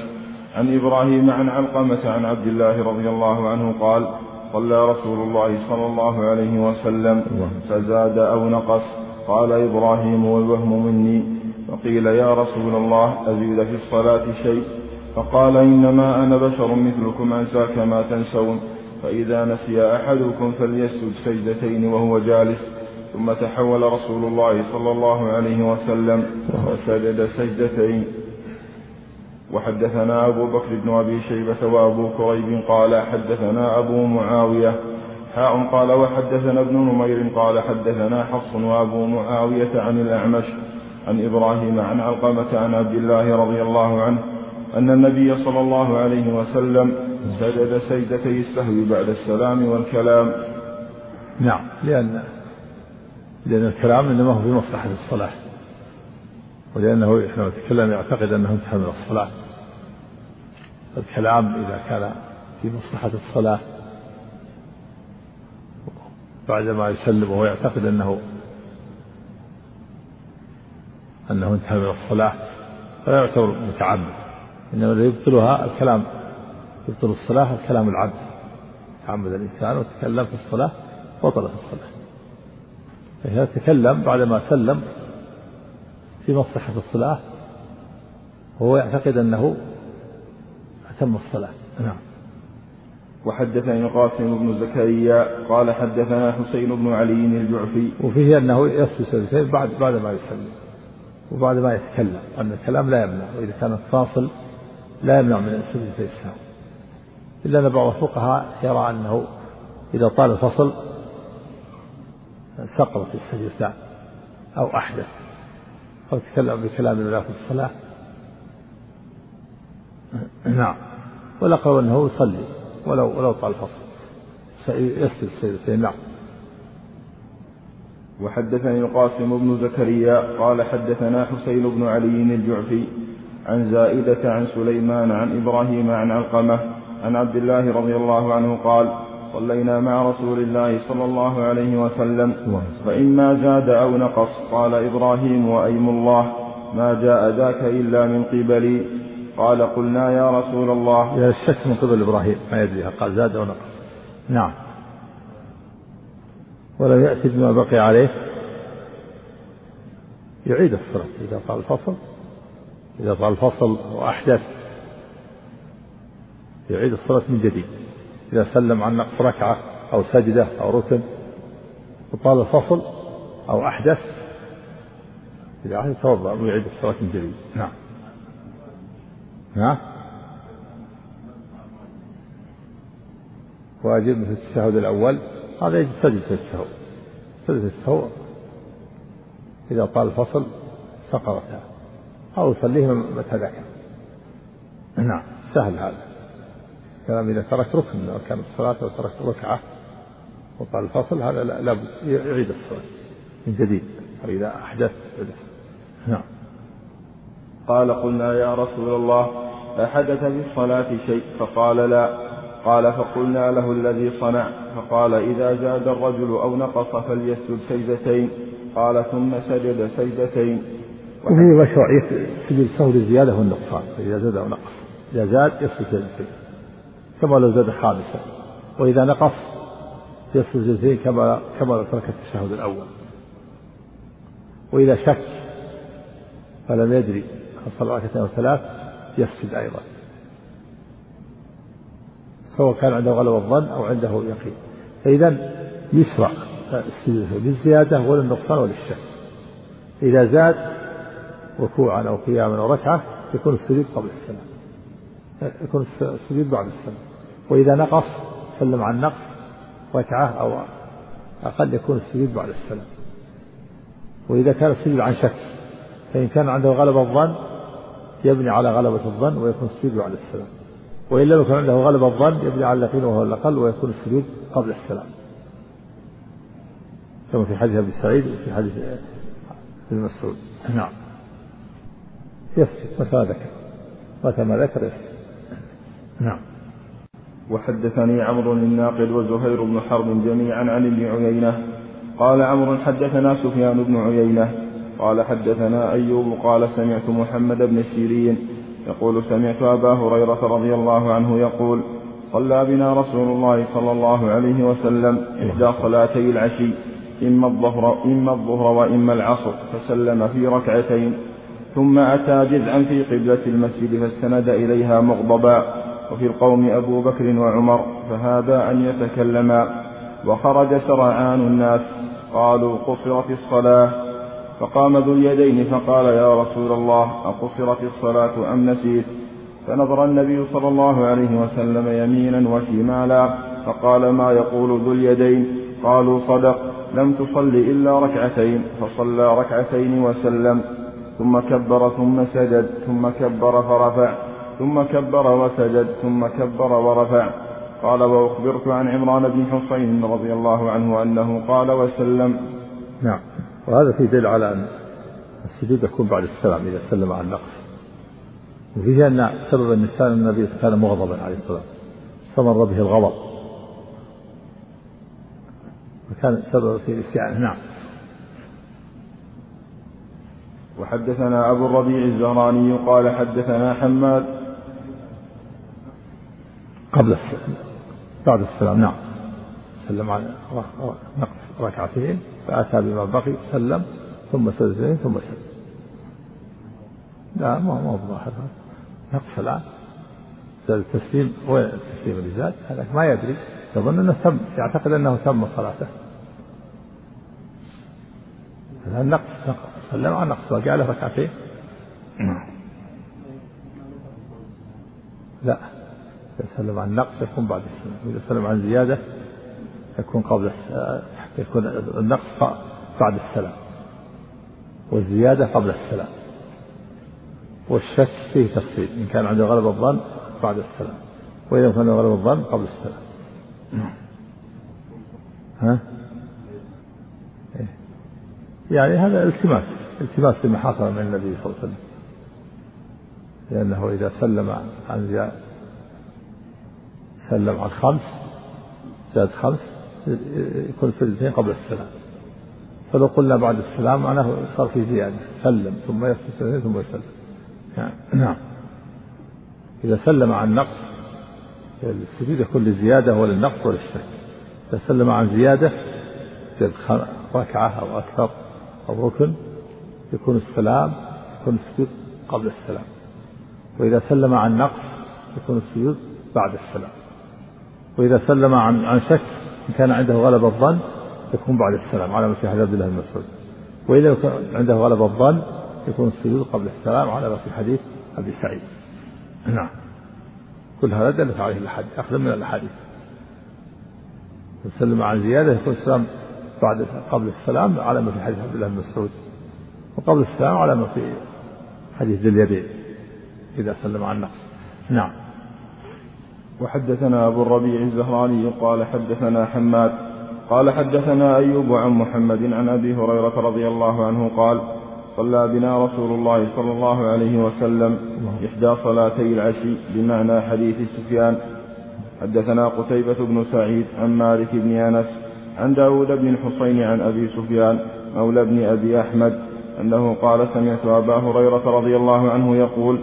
عن إبراهيم عن علقمة عن عبد الله رضي الله عنه قال صلى رسول الله صلى الله عليه وسلم فزاد أو نقص قال إبراهيم والوهم مني. فقيل يا رسول الله أزيد في الصلاة شيء؟ فقال إنما أنا بشر مثلكم أنسى كما تنسون. فإذا نسي أحدكم فليسجد سجدتين وهو جالس. ثم تحول رسول الله صلى الله عليه وسلم وسجد سجدتين. وحدثنا أبو بكر بن أبي شيبة وأبو كريب قال حدثنا أبو معاوية. حاء قال وحدثنا ابن نمير قال حدثنا حفص وأبو معاوية عن الأعمش عن إبراهيم عن علقمة عن عبد الله رضي الله عنه أن النبي صلى الله عليه وسلم سجد سجدتي السهو بعد السلام والكلام. نعم لأن لأن الكلام إنما هو في مصلحة الصلاة ولأنه حينما يتكلم يعتقد أنه انتهى من الصلاة. الكلام إذا كان في مصلحة الصلاة بعدما يسلم وهو يعتقد أنه أنه انتهى من الصلاة فلا يعتبر متعمد إنما الذي يبطلها الكلام يبطل الصلاة الكلام العبد. تعمد الإنسان وتكلم في الصلاة بطلت الصلاة. فإذا تكلم بعدما سلم في مصلحة الصلاة وهو يعتقد أنه أتم الصلاة. نعم. وحدثني القاسم بن زكريا قال حدثنا حسين بن علي الجعفي. وفيه أنه يسجد سجدتين بعد بعد ما يسلم. وبعد ما يتكلم. أن الكلام لا يمنع. وإذا كان فاصل لا يمنع من سجدتي السهو إلا أن بعض الفقهاء يرى أنه إذا طال الفصل سقطت السجدتان أو أحدث أو تكلم بكلام لا في الصلاة. نعم. والأقرب أنه يصلي ولو ولو طال الفصل. يسجد السجدتين نعم. وحدثني القاسم بن زكريا قال حدثنا حسين بن علي الجعفي عن زائدة عن سليمان عن إبراهيم عن علقمة عن عبد الله رضي الله عنه قال صلينا مع رسول الله صلى الله عليه وسلم فإما زاد أو نقص قال إبراهيم وأيم الله ما جاء ذاك إلا من قبلي. قال قلنا يا رسول الله. يا الشك من قبل إبراهيم ما يدري قال زاد أو نقص. نعم. ولم يأتي بما بقي عليه. يعيد الصلاة إذا قال الفصل. إذا طال الفصل وأحدث. يعيد الصلاة من جديد. إذا سلم عن نقص ركعة أو سجدة أو ركن. وطال الفصل أو أحدث. إذا أحدث توضأ ويعيد الصلاة من جديد. نعم. نعم واجب في التشهد الأول. هذا يجب سجد في السهو. سجد في السهو. إذا طال الفصل سقطت أو يصليه متى ذكر نعم سهل هذا. كلام إذا ترك ركن أو كان الصلاة أو ترك ركعة وقال الفصل هذا لا يعيد الصلاة من جديد. أو إذا أحدث نعم. قال قلنا يا رسول الله أحدث في الصلاة شيء؟ فقال لا. قال فقلنا له الذي صنع. فقال إذا زاد الرجل أو نقص فليسجد سجدتين. قال ثم سجد سجدتين. وفيه مشروعية سجود السهو للزيادة والنقصان فإذا زاد أو نقص. إذا زاد يسجد سجدتين. كما لو زاد خامسا. وإذا نقص يسجد سجدتين كما كما لو ترك التشهد الأول. وإذا شك فلم يدري. صلى ركعتين أو ثلاث يسجد أيضا. سواء كان عنده غلبة الظن أو عنده يقين. فإذا يشرع السجود بالزيادة ولا النقصان ولا الشك إذا زاد ركوعا أو قياما أو ركعة يكون السجود قبل السلام يكون السجود بعد السلام وإذا نقص سلم عن نقص ركعة أو أقل يكون السجود بعد السلام وإذا كان السجود عن شك فإن كان عنده غلبة الظن يبني على غلبة الظن ويكون السجود بعد السلام. وإن لم يكن عنده غلبة الظن يبني على اليقين وهو الأقل ويكون السجود قبل السلام. كما في حديث أبي سعيد وفي حديث ابن مسعود. نعم. يسجد متى ذكر؟ متى ما ذكر يسجد. نعم. وحدثني عمرو الناقد وزهير بن حرب جميعا عن ابن عيينة. قال عمرو حدثنا سفيان بن عيينة. قال حدثنا أيوب قال سمعت محمد بن سيرين يقول سمعت أبا هريرة رضي الله عنه يقول صلى بنا رسول الله صلى الله عليه وسلم إحدى صلاتي العشي إما الظهر إما الظهر وإما العصر فسلم في ركعتين ثم أتى جذعا في قبلة المسجد فاستند إليها مغضبا وفي القوم أبو بكر وعمر فهذا أن يتكلما وخرج سرعان الناس قالوا قصرت الصلاة فقام ذو اليدين فقال يا رسول الله أقصرت الصلاة أم نسيت؟ فنظر النبي صلى الله عليه وسلم يمينا وشمالا فقال ما يقول ذو اليدين؟ قالوا صدق لم تصل إلا ركعتين فصلى ركعتين وسلم. ثم كبر ثم سجد ثم كبر فرفع ثم كبر وسجد ثم كبر ورفع. قال وأخبرت عن عمران بن حصين رضي الله عنه أنه قال وسلم. نعم. وهذا في دليل على أن السجود يكون بعد السلام إذا سلم عن نقص وفيه أن سبب النساء أن النبي كان مغضبا عليه الصلاة والسلام. فمر به الغضب. وكان سبب في الإسيان. نعم. وحدثنا أبو الربيع الزهراني قال حدثنا حماد. قبل السلام بعد السلام. نعم. سلم عن نقص ركعتين. فأتى بما بقي سلم ثم سجدتين ثم سلم. لا ما هو ظاهر. نقص الآن. زاد التسليم وين التسليم اللي زاد؟ هذا ما يدري. يظن أنه تم يعتقد أنه تم صلاته. هذا النقص سلم عن نقص وقع له ركعتين. لا. إذا سلم عن نقص يكون بعد السلام وإذا سلم عن زيادة يكون قبل يكون النقص بعد السلام والزيادة قبل السلام والشك فيه تفصيل إن كان عنده غلب الظن بعد السلام وإذا كان غلب الظن قبل السلام ها؟ إيه. يعني هذا التماس التماس لما حصل من النبي صلى الله عليه وسلم لأنه إذا سلم عن زيادة سلم عن خمس زاد خمس يكون سجدتين قبل السلام. فلو قلنا بعد السلام معناه صار في زيادة. سلم ثم يسجد ثم يسلم نعم. إذا سلم عن نقص السجود يكون للزيادة وللنقص وللشك. إذا سلم عن زيادة ركعة أو أكثر أو ركن يكون السلام يكون السجود قبل السلام. وإذا سلم عن نقص يكون السجود بعد السلام. وإذا سلم عن عن شك إن كان عنده غلبة الظن يكون بعد السلام على في حديث عبد الله بن مسعود. وإذا كان عنده غلبة الظن يكون السجود قبل السلام على ما في حديث أبي سعيد. نعم. كل هذا دلت عليه الأحاديث أخذ من الأحاديث. سلم عن زيادة يكون السلام بعد قبل السلام على ما في حديث عبد الله بن مسعود. وقبل السلام على ما في حديث ذي اليدين إذا سلم عن نقص نعم. وحدثنا أبو الربيع الزهراني قال حدثنا حماد قال حدثنا أيوب عن محمد عن أبي هريرة رضي الله عنه قال صلى بنا رسول الله صلى الله عليه وسلم إحدى صلاتي العشي بمعنى حديث سفيان. حدثنا قتيبة بن سعيد عن مالك بن أنس عن داود بن الحصين عن أبي سفيان مولى بن أبي أحمد أنه قال سمعت أبا هريرة رضي الله عنه يقول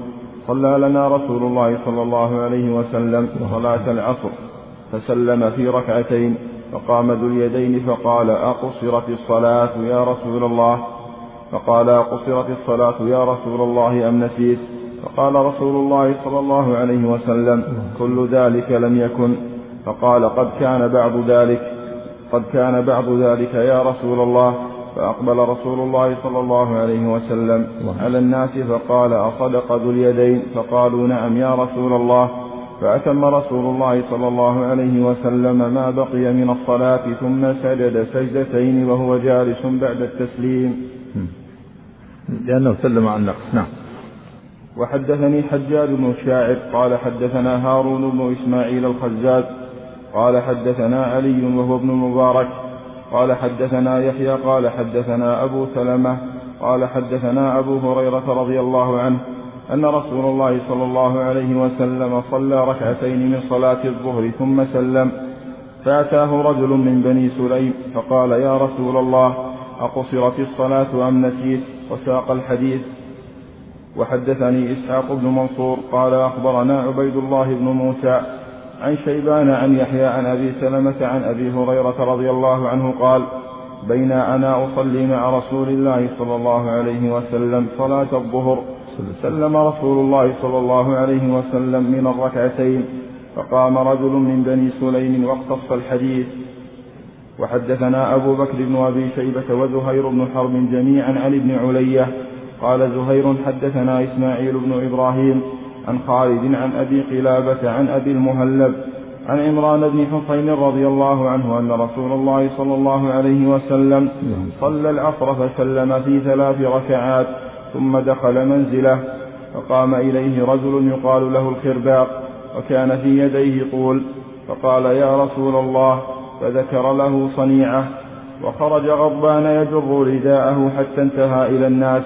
صلى لنا رسول الله صلى الله عليه وسلم صلاة العصر فسلم في ركعتين فقام ذو اليدين فقال أقصرت الصلاة يا رسول الله؟ فقال أقصرت الصلاة يا رسول الله أم نسيت؟ فقال رسول الله صلى الله عليه وسلم كل ذلك لم يكن. فقال قد كان بعض ذلك قد كان بعض ذلك يا رسول الله. فأقبل رسول الله صلى الله عليه وسلم على الناس فقال أصدق ذو اليدين؟ فقالوا نعم يا رسول الله. فأتم رسول الله صلى الله عليه وسلم ما بقي من الصلاة ثم سجد سجدتين وهو جالس بعد التسليم. لأنه سلم عن النقص نعم. وحدثني حجاج بن الشاعر قال حدثنا هارون بن إسماعيل الخزاز قال حدثنا علي وهو ابن المبارك قال حدثنا يحيى قال حدثنا أبو سلمة قال حدثنا أبو هريرة رضي الله عنه أن رسول الله صلى الله عليه وسلم صلى ركعتين من صلاة الظهر ثم سلم. فأتاه رجل من بني سليم فقال يا رسول الله أقصرت الصلاة أم نسيت؟ وساق الحديث. وحدثني إسحاق بن منصور قال أخبرنا عبيد الله بن موسى عن شيبان عن يحيى عن أبي سلمة عن أبي هريرة رضي الله عنه قال بين أنا أصلي مع رسول الله صلى الله عليه وسلم صلاة الظهر. سلم رسول الله صلى الله عليه وسلم من الركعتين. فقام رجل من بني سليم واقتص الحديث. وحدثنا أبو بكر بن أبي شيبة وزهير بن حرب جميعا عن ابن علية. قال زهير حدثنا إسماعيل بن إبراهيم عن خالد عن أبي قلابة عن أبي المهلب عن عمران بن حصين رضي الله عنه أن رسول الله صلى الله عليه وسلم صلى العصر فسلم في ثلاث ركعات ثم دخل منزله فقام إليه رجل يقال له الخرباق وكان في يديه طول فقال يا رسول الله فذكر له صنيعة وخرج غضبان يجر رداءه حتى انتهى إلى الناس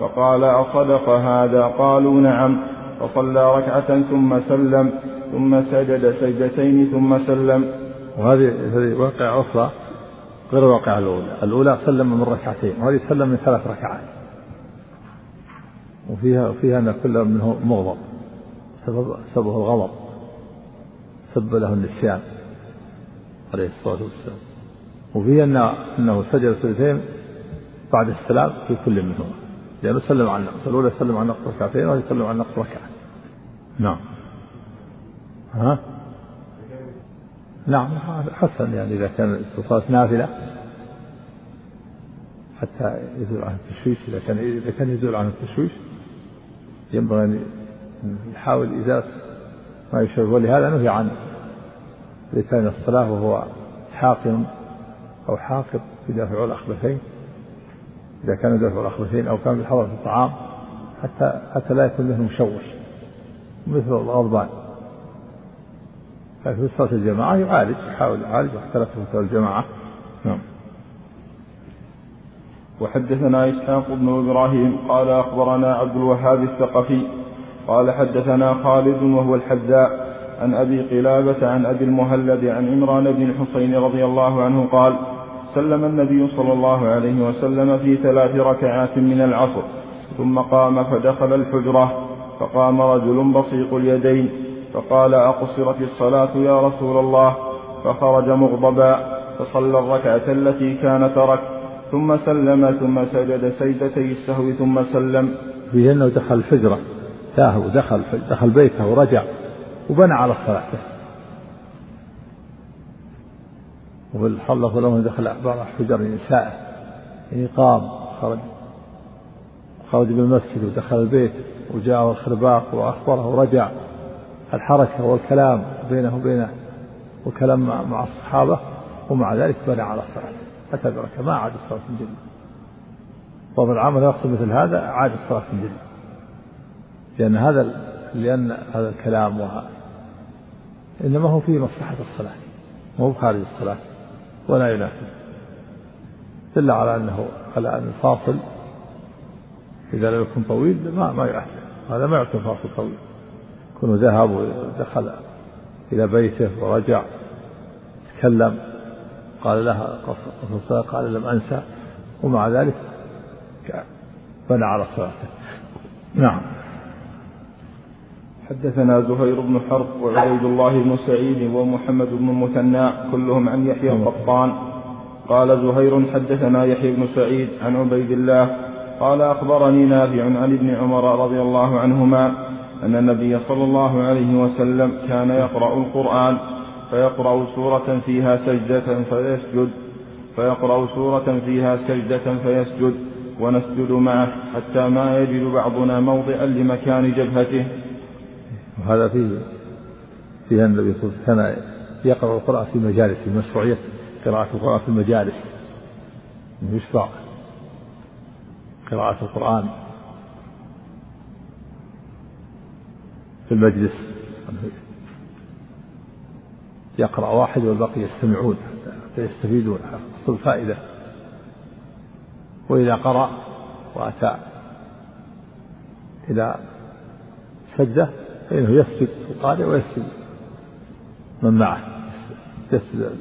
فقال أصدق هذا؟ قالوا نعم. فصلى ركعة ثم سلم ثم سجد سجدتين ثم سلم. وهذه هذه واقعة أخرى غير الواقعة الأولى. الأولى سلم من ركعتين وهذه سلم من ثلاث ركعات. وفيها فيها أن كل منه مغضب. سبب سببه الغضب. سب له النسيان عليه الصلاة والسلام. وفيها أن أنه سجد سجدتين بعد السلام في كل منهما. لأنه سلم عن النقص الأولى سلم عن النقص ركعتين وهذه سلم عن النقص ركعة. نعم. ها؟ نعم حسن يعني إذا كان صلاة نافلة. حتى يزول عنه التشويش إذا كان إذا كان يزول عنه التشويش ينبغي أن يحاول إزالة ما يشوش. ولهذا نهي عن لسان الصلاة وهو حاقن أو حاقب يدافع الأخبثين. إذا كان يدافع الأخبثين أو كان بحضرة الطعام حتى حتى لا يكون له مشوش. مثل الغضبان. ففي صلاة الجماعة يعالج يحاول يعالج واختلف في الجماعة. نعم. وحدثنا إسحاق بن إبراهيم قال أخبرنا عبد الوهاب الثقفي قال حدثنا خالد وهو الحذاء عن أبي قلابة عن أبي المهلب عن عمران بن الحصين رضي الله عنه قال سلم النبي صلى الله عليه وسلم في ثلاث ركعات من العصر ثم قام فدخل الحجرة. فقام رجل بسيط اليدين فقال أقصرت الصلاة يا رسول الله؟ فخرج مغضبا فصلى الركعة التي كان ترك ثم سلم ثم سجد سجدتي السهو ثم سلم. في أنه دخل الحجرة تاه دخل دخل بيته ورجع وبنى على صلاته وفي الحلة له دخل بعض حجر نسائه يعني قام خرج. خرج من المسجد ودخل البيت. وجاءه الخرباق وأخبره ورجع الحركة والكلام بينه وبينه وكلام مع الصحابة ومع ذلك بنى على الصلاة. أتى بركة ما عاد الصلاة من جديد. طب العمل يقصد مثل هذا عاد الصلاة من جديد. لأن هذا لأن هذا الكلام وهذا إنما هو في مصلحة الصلاة. مو خارج الصلاة. ولا ينافي. دل على أنه على أن الفاصل إذا لم يكن طويل ما ما يؤثر هذا ما يعتبر فاصل طويل. يكون ذهب ودخل إلى بيته ورجع تكلم قال لها قصص قال لم أنسى. ومع ذلك بنى على صلاته. نعم. حدثنا زهير بن حرب وعبيد الله بن سعيد ومحمد بن المثنى كلهم عن يحيى القطان قال زهير حدثنا يحيى بن سعيد عن عبيد الله قال أخبرني نافع عن ابن عمر رضي الله عنهما أن النبي صلى الله عليه وسلم كان يقرأ القرآن فيقرأ سورة فيها سجدة فيسجد فيقرأ سورة فيها سجدة فيسجد ونسجد معه حتى ما يجد بعضنا موضعا لمكان جبهته. وهذا فيه فيها النبي صلى الله عليه وسلم كان يقرأ القرآن في مجالس مشروعية قراءة القرآن في المجالس يشرع. قراءة القرآن في المجلس. يقرأ واحد والباقي يستمعون حتى يستفيدون حصل الفائدة وإذا قرأ وأتى إلى سجدة فإنه يسجد القارئ ويسجد من معه يسجد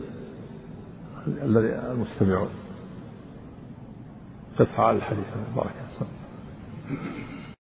المستمعون. تفعل الحديث. المبارك